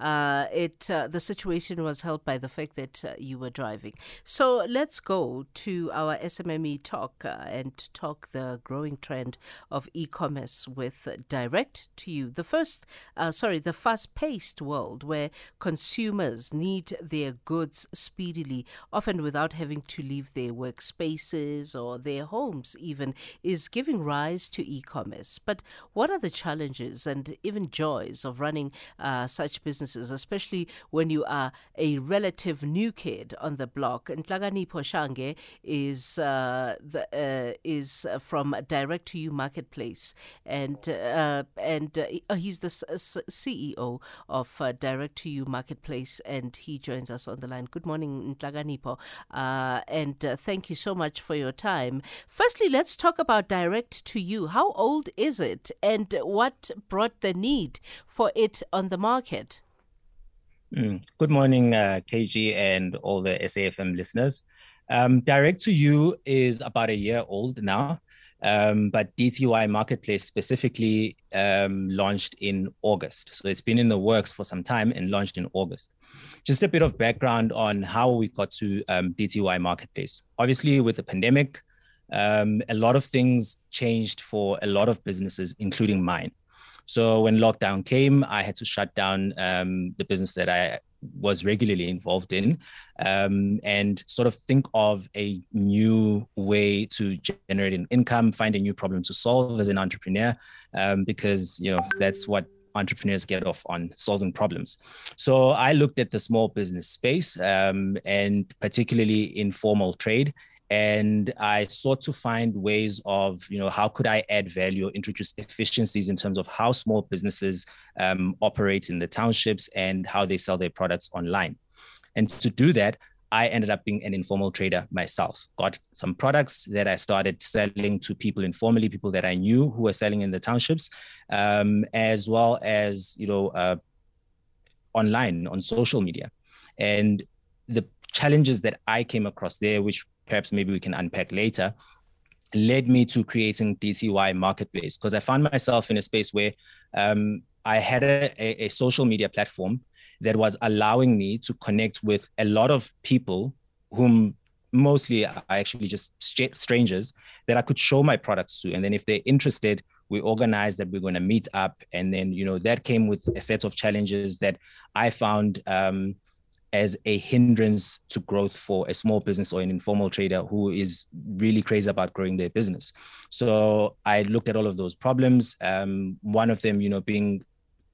uh, it uh, the situation was helped by the fact that uh, you were driving. So let's go to our SMME talk uh, and talk the growing trend of e-commerce with direct to you. The first, uh, sorry, the fast-paced world where consumers need their goods speedily, often without having to leave their workspaces or their homes, even, is giving rise to e-commerce. But what are the challenges and even joys of running such businesses? Businesses, especially when you are a relative new kid on the block. And Nhlakanipho Shange is uh, the, uh, is from Direct to You Marketplace, and uh, and uh, he's the CEO of uh, Direct to You Marketplace, and he joins us on the line. Good morning, Nhlakanipho, uh, and thank you so much for your time. Firstly, let's talk about Direct to You. How old is it, and what brought the need for it on the market? Mm. Good morning, uh, KG, and all the SAFM listeners. Um, Direct to You is about a year old now, um, but DTY Marketplace specifically um, launched in August. So it's been in the works for some time and launched in August. Just a bit of background on how we got to um, DTY Marketplace. Obviously, with the pandemic, um, a lot of things changed for a lot of businesses, including mine. So when lockdown came, I had to shut down um, the business that I was regularly involved in um, and sort of think of a new way to generate an income, find a new problem to solve as an entrepreneur, um, because you know that's what entrepreneurs get off on solving problems. So I looked at the small business space um, and particularly informal trade and I sought to find ways of, you know, how could I add value, introduce efficiencies in terms of how small businesses um, operate in the townships and how they sell their products online. And to do that, I ended up being an informal trader myself. Got some products that I started selling to people informally, people that I knew who were selling in the townships, um, as well as you know uh, online on social media. And the challenges that I came across there, which perhaps maybe we can unpack later, led me to creating DTY Marketplace because I found myself in a space where um, I had a, a, social media platform that was allowing me to connect with a lot of people whom mostly are actually just strangers that I could show my products to. And then if they're interested, we organized that we're going to meet up. And then, you know, that came with a set of challenges that I found um, as a hindrance to growth for a small business or an informal trader who is really crazy about growing their business. So I looked at all of those problems. Um, one of them, you know, being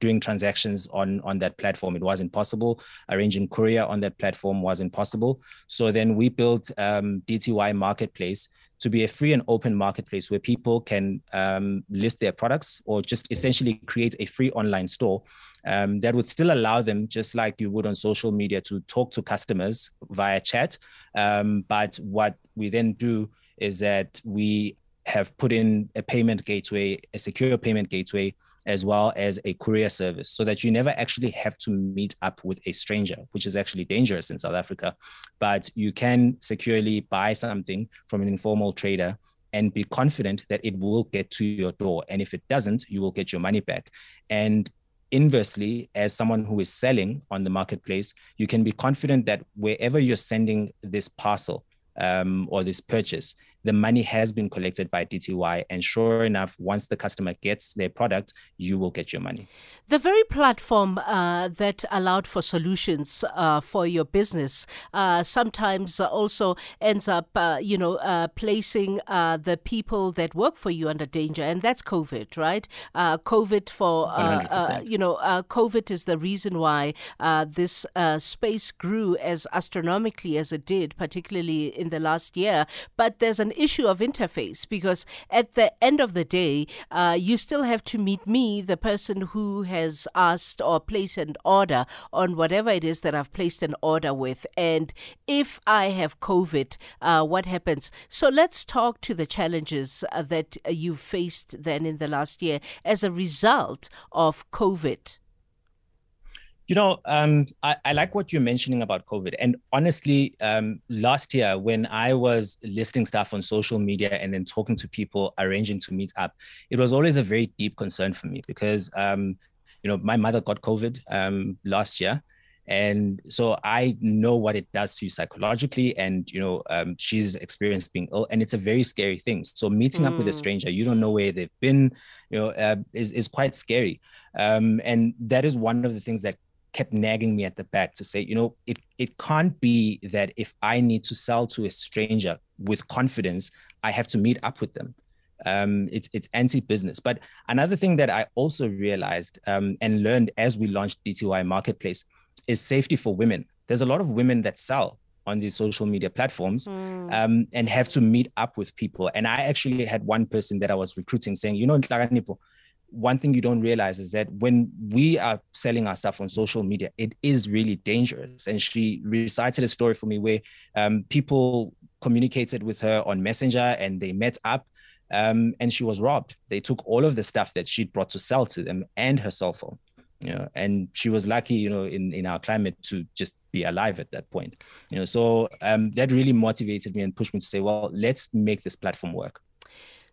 doing transactions on on that platform it wasn't possible arranging courier on that platform wasn't possible so then we built um, dty marketplace to be a free and open marketplace where people can um, list their products or just essentially create a free online store um, that would still allow them, just like you would on social media, to talk to customers via chat. Um, but what we then do is that we have put in a payment gateway, a secure payment gateway as well as a courier service so that you never actually have to meet up with a stranger, which is actually dangerous in South Africa. But you can securely buy something from an informal trader and be confident that it will get to your door. And if it doesn't, you will get your money back. And inversely, as someone who is selling on the marketplace, you can be confident that wherever you're sending this parcel um, or this purchase, the money has been collected by DTY. And sure enough, once the customer gets their product, you will get your money. The very platform uh, that allowed for solutions uh, for your business uh, sometimes also ends up, uh, you know, uh, placing uh, the people that work for you under danger. And that's COVID, right? COVID for, you know, COVID is the reason why this space grew as astronomically as it did, particularly in the last year. But there's an issue of interface because at the end of the day, uh, you still have to meet me, the person who has asked or placed an order on whatever it is that I've placed an order with. And if I have COVID, uh, what happens? So let's talk to the challenges uh, that you've faced then in the last year as a result of COVID. You know, um, I, I, like what you're mentioning about COVID. And honestly, um, last year when I was listing stuff on social media and then talking to people, arranging to meet up, it was always a very deep concern for me because um, you know, my mother got COVID um, last year. And so I know what it does to you psychologically. And, you know, um, she's experienced being ill and it's a very scary thing. So meeting mm. up with a mm. stranger, you don't know where they've been, you know, uh, is, is quite scary. Um, and that is one of the things that kept nagging me at the back to say, you know, it it can't be that if I need to sell to a stranger with confidence, I have to meet up with them. Um, it's it's anti-business. But another thing that I also realized um, and learned as we launched DTY Marketplace is safety for women. There's a lot of women that sell on these social media platforms mm. um, and have to meet up with people. And I actually had one person that I was recruiting saying, you know, one thing you don't realize is that when we are selling our stuff on social media, it is really dangerous. And she recited a story for me where um, people communicated with her on Messenger and they met up um, and she was robbed. They took all of the stuff that she'd brought to sell to them and her cell phone. You know, and she was lucky, you know, in, in our climate to just be alive at that point. You know, so um, that really motivated me and pushed me to say, well, let's make this platform work.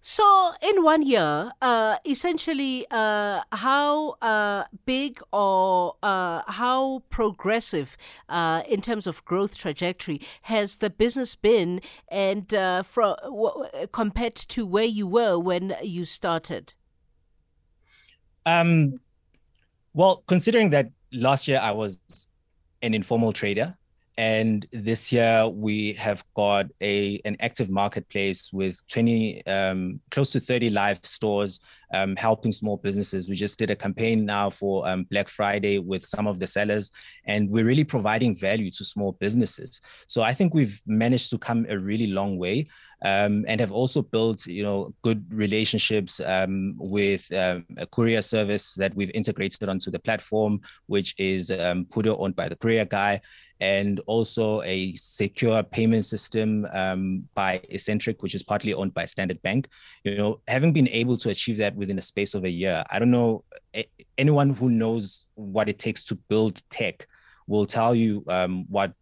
So, in one year, uh, essentially, uh, how uh, big or uh, how progressive uh, in terms of growth trajectory has the business been, and uh, from w- compared to where you were when you started? Um, well, considering that last year I was an informal trader, and this year we have got a an active marketplace with 20 um, close to 30 live stores um, helping small businesses. We just did a campaign now for um, Black Friday with some of the sellers, and we're really providing value to small businesses. So I think we've managed to come a really long way. Um, and have also built, you know, good relationships um, with um, a courier service that we've integrated onto the platform, which is um, Pudo owned by the courier guy, and also a secure payment system um, by Ecentric, which is partly owned by Standard Bank. You know, having been able to achieve that within a space of a year. I don't know anyone who knows what it takes to build tech will tell you um, what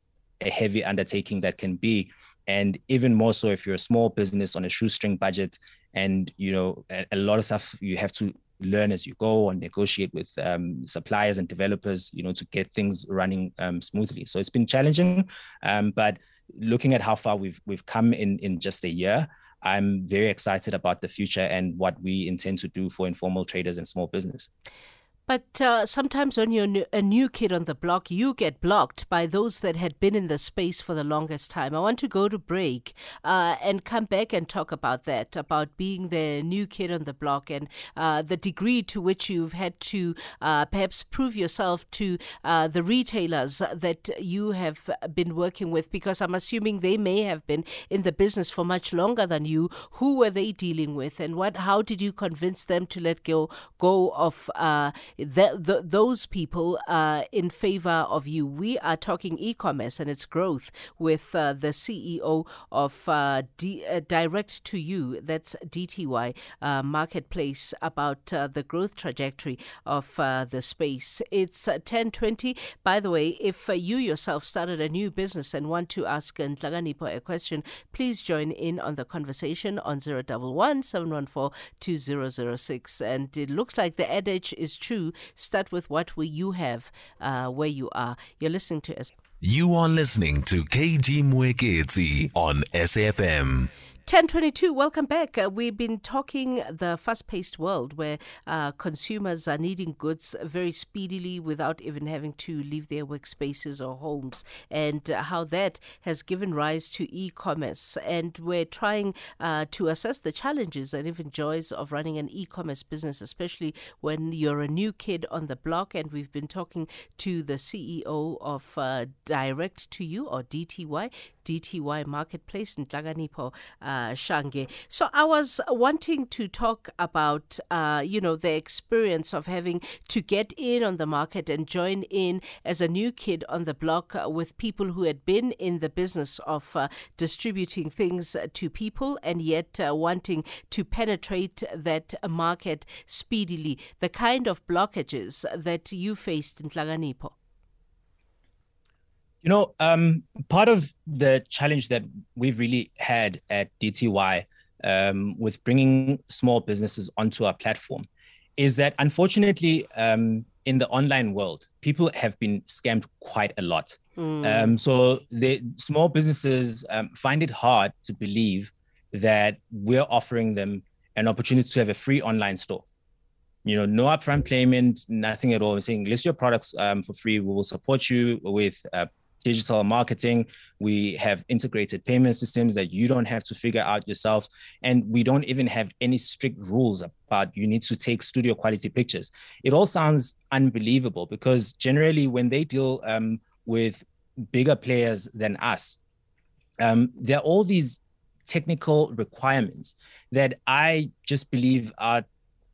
a heavy undertaking that can be and even more so if you're a small business on a shoestring budget and you know a, a lot of stuff you have to learn as you go and negotiate with um, suppliers and developers you know to get things running um, smoothly so it's been challenging um, but looking at how far we've we've come in in just a year I'm very excited about the future and what we intend to do for informal traders and small business. But uh, sometimes when you're a new kid on the block, you get blocked by those that had been in the space for the longest time. I want to go to break uh, and come back and talk about that, about being the new kid on the block and uh, the degree to which you've had to uh, perhaps prove yourself to uh, the retailers that you have been working with, because I'm assuming they may have been in the business for much longer than you. Who were they dealing with, and what? How did you convince them to let go go of? Uh, the, the, those people are in favor of you. We are talking e commerce and its growth with uh, the CEO of uh, D, uh, Direct to You, that's DTY uh, Marketplace, about uh, the growth trajectory of the space. It's 1020. By the way, if you yourself started a new business and want to ask Nhlakanipho a question, please join in on the conversation on 011 714 2006. And it looks like the adage is true Start with what will you have uh, where you are. You're listening to us. You are listening to KG Mwekezi on SAFM. 1022, welcome back. Uh, we've been talking the fast paced world where uh, consumers are needing goods very speedily without even having to leave their workspaces or homes, and uh, how that has given rise to e commerce. And we're trying uh, to assess the challenges and even joys of running an e commerce business, especially when you're a new kid on the block. And we've been talking to the CEO of uh, Direct to You or DTY, DTY Marketplace in Nhlakanipho uh, Shange. So I was wanting to talk about, uh, you know, the experience of having to get in on the market and join in as a new kid on the block uh, with people who had been in the business of uh, distributing things to people and yet uh, wanting to penetrate that market speedily. The kind of blockages that you faced in Nhlakanipho. You know, um, part of the challenge that we've really had at DTY um, with bringing small businesses onto our platform is that unfortunately, um, in the online world, people have been scammed quite a lot. Mm. Um, so the small businesses um, find it hard to believe that we're offering them an opportunity to have a free online store. You know, no upfront payment, nothing at all. We're saying list your products um, for free. We will support you with uh, digital marketing. We have integrated payment systems that you don't have to figure out yourself. And we don't even have any strict rules about you need to take studio quality pictures. It all sounds unbelievable because generally, when they deal um, with bigger players than us, um, there are all these technical requirements that I just believe are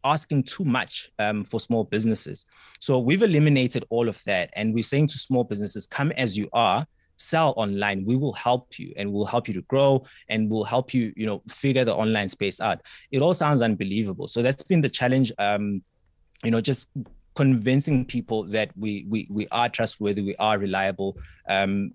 asking too much um, for small businesses. So we've eliminated all of that. And we're saying to small businesses, come as you are, sell online. We will help you and we'll help you to grow and we'll help you, you know, figure the online space out. It all sounds unbelievable. So that's been the challenge, um, you know, just convincing people that we we we are trustworthy, we are reliable. Um,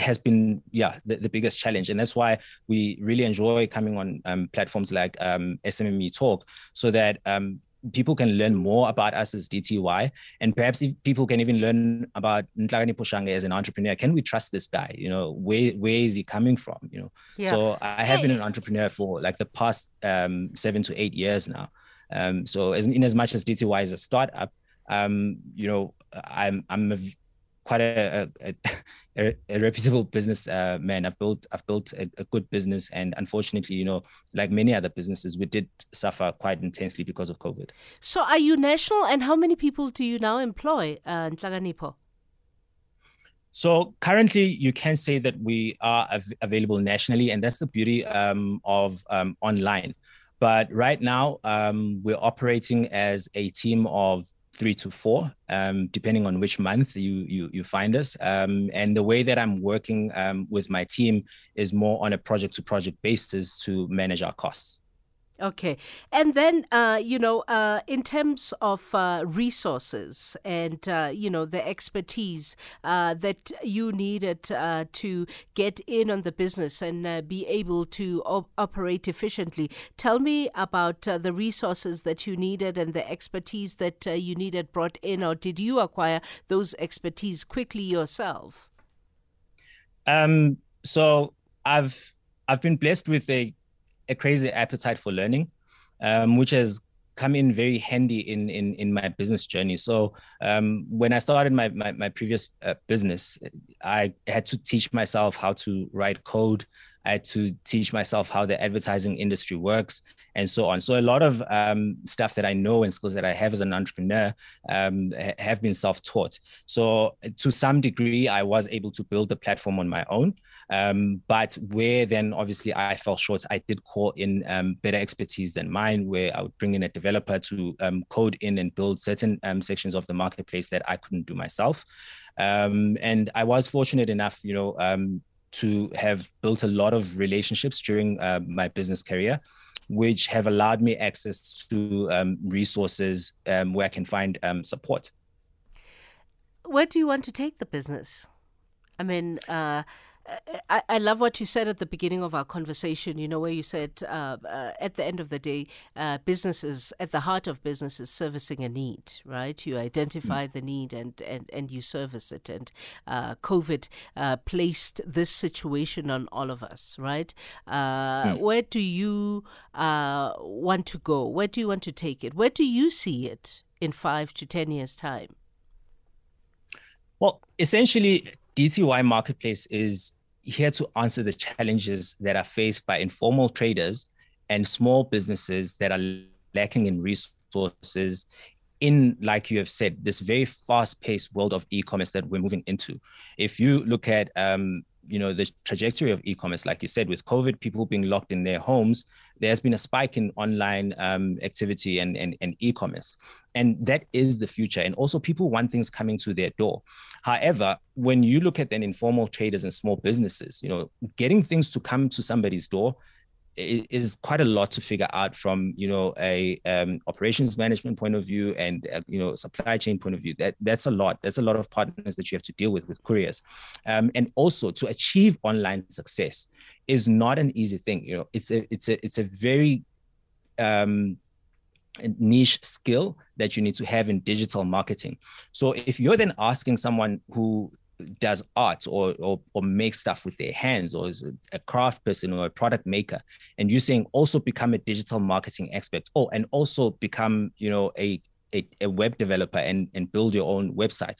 has been yeah the, the biggest challenge. And that's why we really enjoy coming on um, platforms like um, SMME Talk so that um, people can learn more about us as DTY and perhaps if people can even learn about Nhlakanipho Shange as an entrepreneur can we trust this guy? You know where where is he coming from? You know? Yeah. so I have been an entrepreneur for like the past um, seven to eight years now. Um, so as in as much as DTY is a startup um, you know I'm I'm a quite a a, a, a reputable business uh, man. I've built I've built a, a, good business, and unfortunately, you know, like many other businesses, we did suffer quite intensely because of COVID. So, are you national, and how many people do you now employ uh, Nhlakanipho? So currently, you can say that we are av- available nationally, and that's the beauty um, of um, online. But right now, um, we're operating as a team of three to four, um, depending on which month you you, you find us. Um, and the way that I'm working um, with my team is more on a project to project basis to manage our costs. Okay. And then, uh, you know, uh, in terms of uh, resources and, uh, you know, the expertise uh, that you needed uh, to get in on the business and be able to op- operate efficiently, tell me about the resources that you needed and the expertise that you needed brought in, or did you acquire those expertise quickly yourself? Um, so I've I've been blessed with a a crazy appetite for learning, um, which has come in very handy in in in my business journey. So um, when I started my my, my previous uh, business, I had to teach myself how to write code. I had to teach myself how the advertising industry works and so on. So a lot of um, stuff that I know and skills that I have as an entrepreneur um, have been self-taught. So to some degree, I was able to build the platform on my own. Um, but where then obviously I fell short, I did call in um, better expertise than mine, where I would bring in a developer to um, code in and build certain um, sections of the marketplace that I couldn't do myself. and I was fortunate enough, you know, to have built a lot of relationships during uh, my business career, which have allowed me access to um, resources um, where I can find um, support. Where do you want to take the business? I mean, uh, I, I love what you said at the beginning of our conversation, you know, where you said uh, uh, at the end of the day, uh, businesses, at the heart of business is servicing a need, right? You identify mm. the need and, and, and you service it. And uh, COVID uh, placed this situation on all of us, right? Mm. Where do you want to go? Where do you want to take it? Where do you see it in five to 10 years' time? Well, essentially, DTY Marketplace is here to answer the challenges that are faced by informal traders and small businesses that are lacking in resources in like you have said this very fast-paced world of e-commerce that we're moving into? If you look at um, you know the trajectory of e-commerce like you said with covid people being locked in their homes there's been a spike in online um, activity and, and, and e-commerce. And that is the future. And also people want things coming to their door. However when you look at then informal traders and small businesses you know getting things to come to somebody's door is quite a lot to figure out from you know a um, operations management point of view and uh, you know supply chain point of view. That that's a lot. That's a lot of partners that you have to deal with with couriers. Um, and also to achieve online success is not an easy thing you know. It's a it's a it's a very um, niche skill that you need to have in digital marketing. So if you're then asking someone who does art or, or or makes stuff with their hands or is a, a craft person or a product maker and you're saying also become a digital marketing expert oh and also become you know a a, a, web developer and, and build your own website.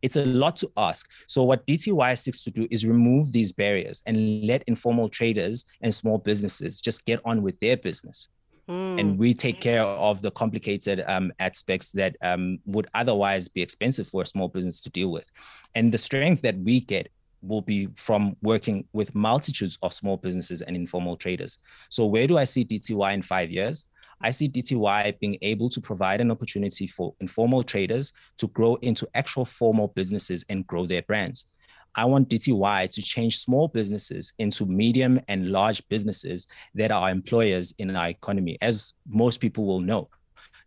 It's a lot to ask. So, what DTY seeks to do is remove these barriers and let informal traders and small businesses just get on with their business. Mm. And we take care of the complicated um, aspects that um, would otherwise be expensive for a small business to deal with. And the strength that we get will be from working with multitudes of small businesses and informal traders. So, where do I see DTY in five years? I see DTY being able to provide an opportunity for informal traders to grow into actual formal businesses and grow their brands. I want DTY to change small businesses into medium and large businesses that are employers in our economy, as most people will know.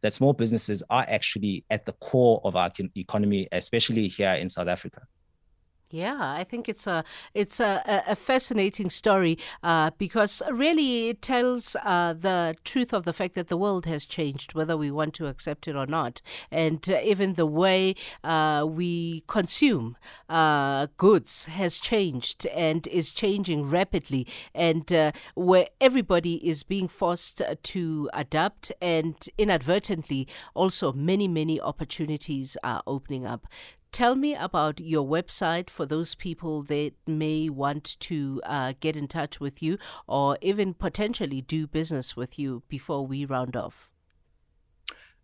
That small businesses are actually at the core of our economy, especially here in South Africa. Yeah, I think it's a it's a, a fascinating story uh, because really it tells uh, the truth of the fact that the world has changed, whether we want to accept it or not, and uh, even the way uh, we consume uh, goods has changed and is changing rapidly, and uh, where everybody is being forced to adapt, and inadvertently also many many opportunities are opening up tell me about your website for those people that may want to uh, get in touch with you or even potentially do business with you before we round off.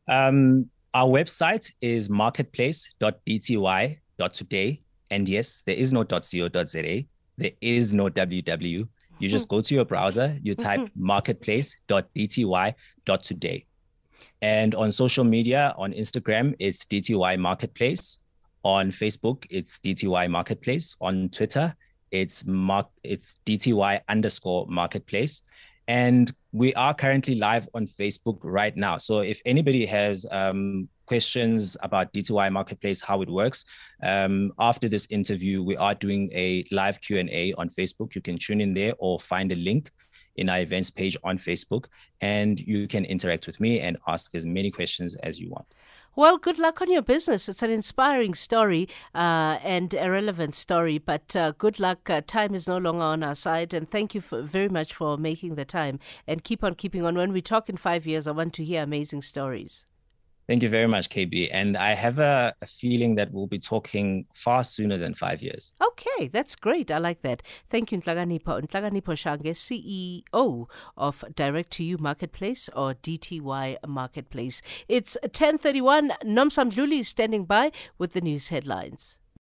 Um, our website is marketplace.dty.today. And yes, there is no .co.za. There is no www. You just go to your browser, you type marketplace.dty.today. And on social media, on Instagram, it's DTY Marketplace. On Facebook, it's DTY Marketplace. On Twitter, it's mark it's DTY underscore marketplace. And we are currently live on Facebook right now. So if anybody has um, questions about DTY Marketplace, how it works, um, after this interview, we are doing a live Q&A on Facebook. You can tune in there or find a link in our events page on Facebook, and you can interact with me and ask as many questions as you want. Well, good luck on your business. It's an inspiring story uh, and a relevant story, but uh, good luck. Uh, time is no longer on our side, and thank you for, very much for making the time. And keep on keeping on. When we talk in five years, I want to hear amazing stories. Thank you very much, KG. And I have a, a, feeling that we'll be talking far sooner than five years. Okay, that's great. I like that. Thank you, Nhlakanipho. Nhlakanipho Shange, CEO of Direct to You Marketplace or DTY Marketplace. It's 1031. Nomsa Mdluli is standing by with the news headlines.